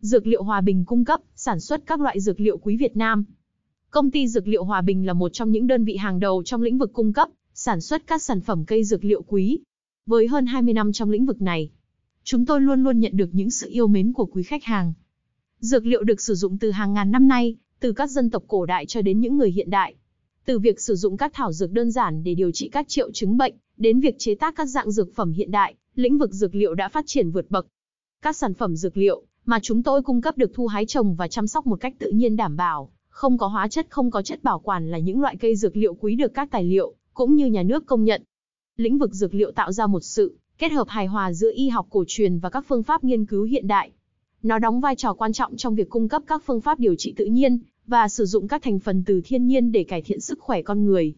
Dược liệu Hòa Bình cung cấp, sản xuất các loại dược liệu quý Việt Nam. Công ty Dược liệu Hòa Bình là một trong những đơn vị hàng đầu trong lĩnh vực cung cấp, sản xuất các sản phẩm cây dược liệu quý. Với hơn 20 năm trong lĩnh vực này, chúng tôi luôn luôn nhận được những sự yêu mến của quý khách hàng. Dược liệu được sử dụng từ hàng ngàn năm nay, từ các dân tộc cổ đại cho đến những người hiện đại. Từ việc sử dụng các thảo dược đơn giản để điều trị các triệu chứng bệnh, đến việc chế tác các dạng dược phẩm hiện đại, lĩnh vực dược liệu đã phát triển vượt bậc. Các sản phẩm dược liệu mà chúng tôi cung cấp được thu hái trồng và chăm sóc một cách tự nhiên đảm bảo, không có hóa chất không có chất bảo quản là những loại cây dược liệu quý được các tài liệu, cũng như nhà nước công nhận. Lĩnh vực dược liệu tạo ra một sự kết hợp hài hòa giữa y học cổ truyền và các phương pháp nghiên cứu hiện đại. Nó đóng vai trò quan trọng trong việc cung cấp các phương pháp điều trị tự nhiên và sử dụng các thành phần từ thiên nhiên để cải thiện sức khỏe con người.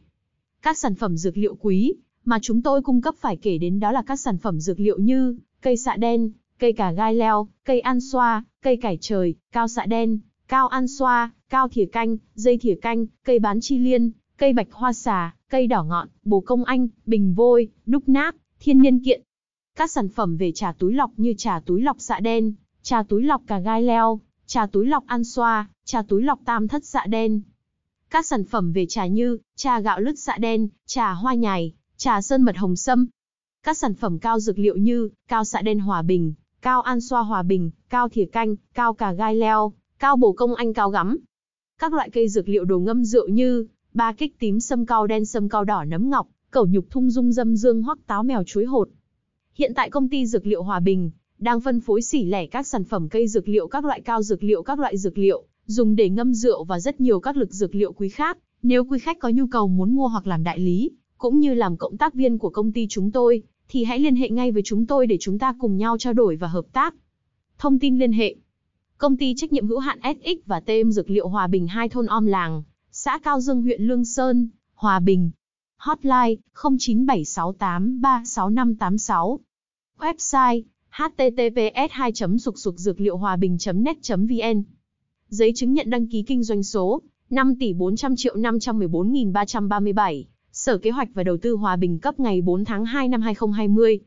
Các sản phẩm dược liệu quý mà chúng tôi cung cấp phải kể đến đó là các sản phẩm dược liệu như cây xạ đen, cây cà gai leo, cây ăn xoa, cây cải trời, cao xạ đen, cao ăn xoa, cao thìa canh, dây thìa canh, cây bán chi liên, cây bạch hoa xà, cây đỏ ngọn, bồ công anh, bình vôi, đúc nát, thiên nhiên kiện. Các sản phẩm về trà túi lọc như trà túi lọc xạ đen, trà túi lọc cà gai leo, trà túi lọc ăn xoa, trà túi lọc tam thất xạ đen. Các sản phẩm về trà như trà gạo lứt xạ đen, trà hoa nhài, trà sơn mật hồng sâm. Các sản phẩm cao dược liệu như cao xạ đen hòa bình, cao an xoa hòa bình, cao thìa canh, cao cà gai leo, cao bổ công anh cao gắm. Các loại cây dược liệu đồ ngâm rượu như ba kích tím sâm cao đen sâm cao đỏ nấm ngọc, cẩu nhục thung dung dâm dương hoắc táo mèo chuối hột. Hiện tại công ty dược liệu Hòa Bình đang phân phối xỉ lẻ các sản phẩm cây dược liệu các loại cao dược liệu các loại dược liệu dùng để ngâm rượu và rất nhiều các lực dược liệu quý khác. Nếu quý khách có nhu cầu muốn mua hoặc làm đại lý, cũng như làm cộng tác viên của công ty chúng tôi, thì hãy liên hệ ngay với chúng tôi để chúng ta cùng nhau trao đổi và hợp tác. Thông tin liên hệ Công ty trách nhiệm hữu hạn SX và TM Dược liệu Hòa Bình hai thôn Om Làng, xã Cao Dương huyện Lương Sơn, Hòa Bình. Hotline 0976836586. Website https 2 sục sục dược liệu hòa bình net vn Giấy chứng nhận đăng ký kinh doanh số 5 tỷ 400 triệu 514.337, Sở Kế hoạch và Đầu tư Hòa Bình cấp ngày 4 tháng 2 năm 2020.